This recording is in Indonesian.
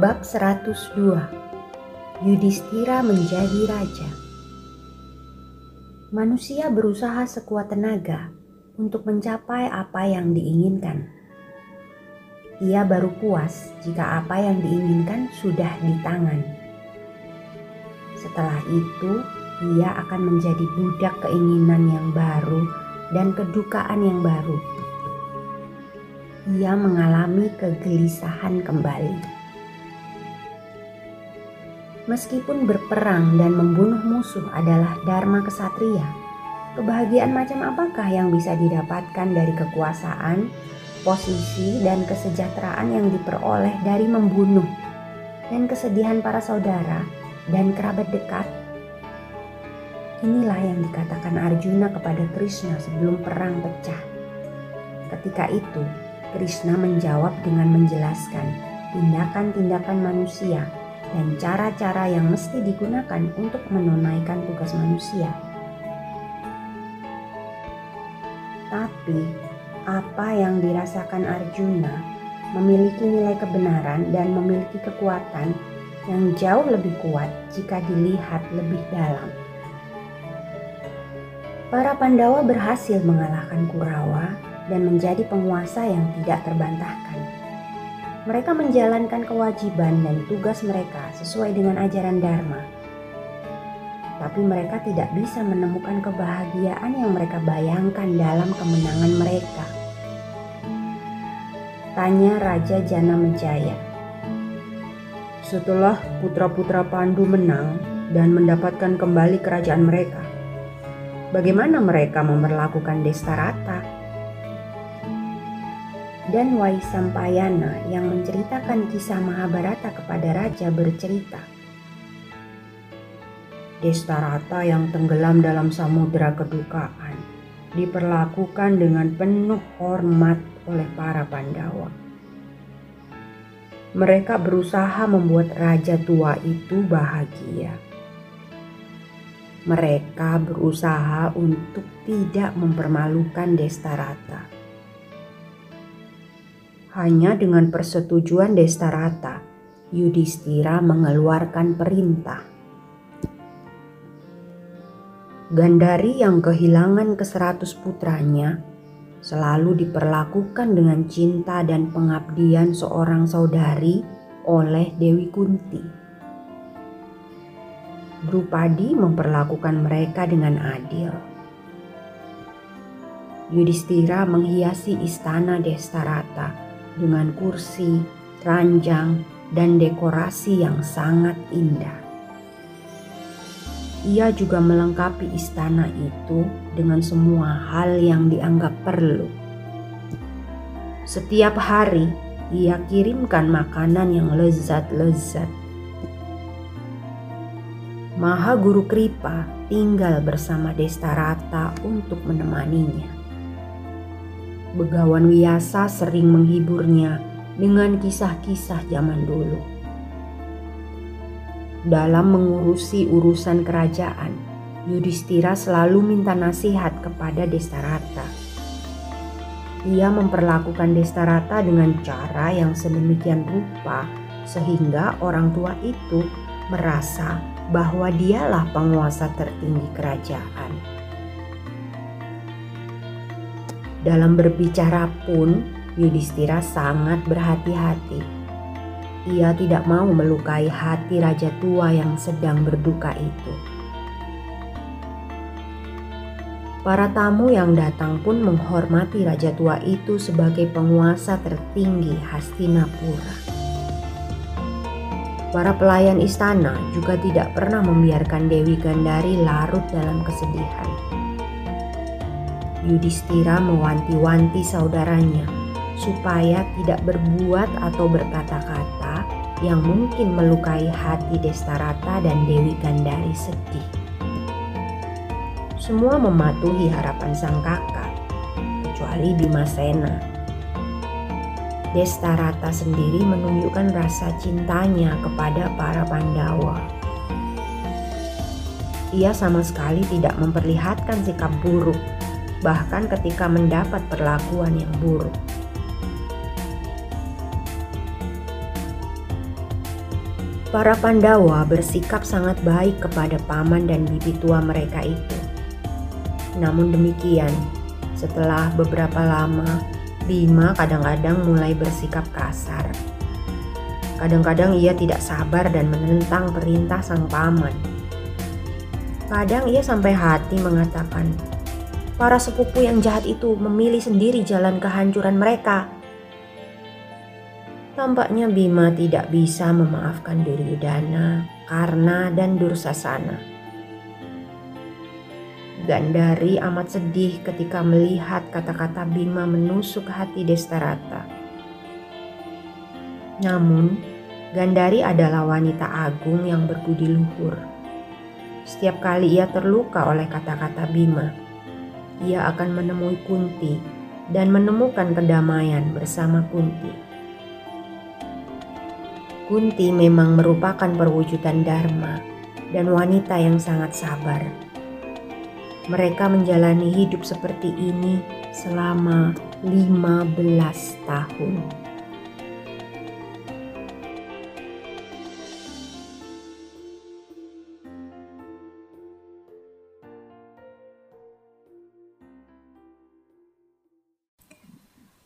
Bab 102 Yudhistira menjadi raja Manusia berusaha sekuat tenaga untuk mencapai apa yang diinginkan. Ia baru puas jika apa yang diinginkan sudah di tangan. Setelah itu, ia akan menjadi budak keinginan yang baru dan kedukaan yang baru. Ia mengalami kegelisahan kembali. Meskipun berperang dan membunuh musuh adalah dharma kesatria, kebahagiaan macam apakah yang bisa didapatkan dari kekuasaan, posisi, dan kesejahteraan yang diperoleh dari membunuh, dan kesedihan para saudara dan kerabat dekat? Inilah yang dikatakan Arjuna kepada Krishna sebelum perang pecah. Ketika itu, Krishna menjawab dengan menjelaskan tindakan-tindakan manusia dan cara-cara yang mesti digunakan untuk menunaikan tugas manusia. Tapi, apa yang dirasakan Arjuna memiliki nilai kebenaran dan memiliki kekuatan yang jauh lebih kuat jika dilihat lebih dalam. Para Pandawa berhasil mengalahkan Kurawa dan menjadi penguasa yang tidak terbantahkan. Mereka menjalankan kewajiban dan tugas mereka sesuai dengan ajaran Dharma. Tapi mereka tidak bisa menemukan kebahagiaan yang mereka bayangkan dalam kemenangan mereka. Tanya Raja Jana Mejaya. Setelah putra-putra Pandu menang dan mendapatkan kembali kerajaan mereka, bagaimana mereka memperlakukan Destarata? Dan Waisampayana yang menceritakan kisah Mahabharata kepada raja bercerita. Destarata yang tenggelam dalam samudera kedukaan diperlakukan dengan penuh hormat oleh para Pandawa. Mereka berusaha membuat raja tua itu bahagia. Mereka berusaha untuk tidak mempermalukan Destarata hanya dengan persetujuan Destarata, Yudhistira mengeluarkan perintah. Gandari yang kehilangan ke seratus putranya selalu diperlakukan dengan cinta dan pengabdian seorang saudari oleh Dewi Kunti. Drupadi memperlakukan mereka dengan adil. Yudhistira menghiasi istana Destarata dengan kursi, ranjang, dan dekorasi yang sangat indah. Ia juga melengkapi istana itu dengan semua hal yang dianggap perlu. Setiap hari, ia kirimkan makanan yang lezat-lezat. Maha Guru Kripa tinggal bersama Destarata untuk menemaninya. Begawan Wiyasa sering menghiburnya dengan kisah-kisah zaman dulu. Dalam mengurusi urusan kerajaan, Yudhistira selalu minta nasihat kepada Destarata. Ia memperlakukan Destarata dengan cara yang sedemikian rupa sehingga orang tua itu merasa bahwa dialah penguasa tertinggi kerajaan. Dalam berbicara pun, Yudhistira sangat berhati-hati. Ia tidak mau melukai hati raja tua yang sedang berduka itu. Para tamu yang datang pun menghormati raja tua itu sebagai penguasa tertinggi Hastinapura. Para pelayan istana juga tidak pernah membiarkan Dewi Gandari larut dalam kesedihan. Yudhistira mewanti-wanti saudaranya supaya tidak berbuat atau berkata-kata yang mungkin melukai hati Destarata dan Dewi Gandari sedih. Semua mematuhi harapan sang kakak, kecuali Bimasena Destarata sendiri menunjukkan rasa cintanya kepada para Pandawa. Ia sama sekali tidak memperlihatkan sikap buruk, bahkan ketika mendapat perlakuan yang buruk. Para Pandawa bersikap sangat baik kepada paman dan bibi tua mereka itu. Namun demikian, setelah beberapa lama Bima kadang-kadang mulai bersikap kasar. Kadang-kadang ia tidak sabar dan menentang perintah sang paman. Kadang ia sampai hati mengatakan, para sepupu yang jahat itu memilih sendiri jalan kehancuran mereka. Tampaknya Bima tidak bisa memaafkan Duryudana, Karna, dan Dursasana. Gandari amat sedih ketika melihat kata-kata Bima menusuk hati Destarata. Namun, Gandari adalah wanita agung yang berbudi luhur. Setiap kali ia terluka oleh kata-kata Bima, ia akan menemui Kunti dan menemukan kedamaian bersama Kunti. Kunti memang merupakan perwujudan Dharma dan wanita yang sangat sabar. Mereka menjalani hidup seperti ini selama 15 tahun.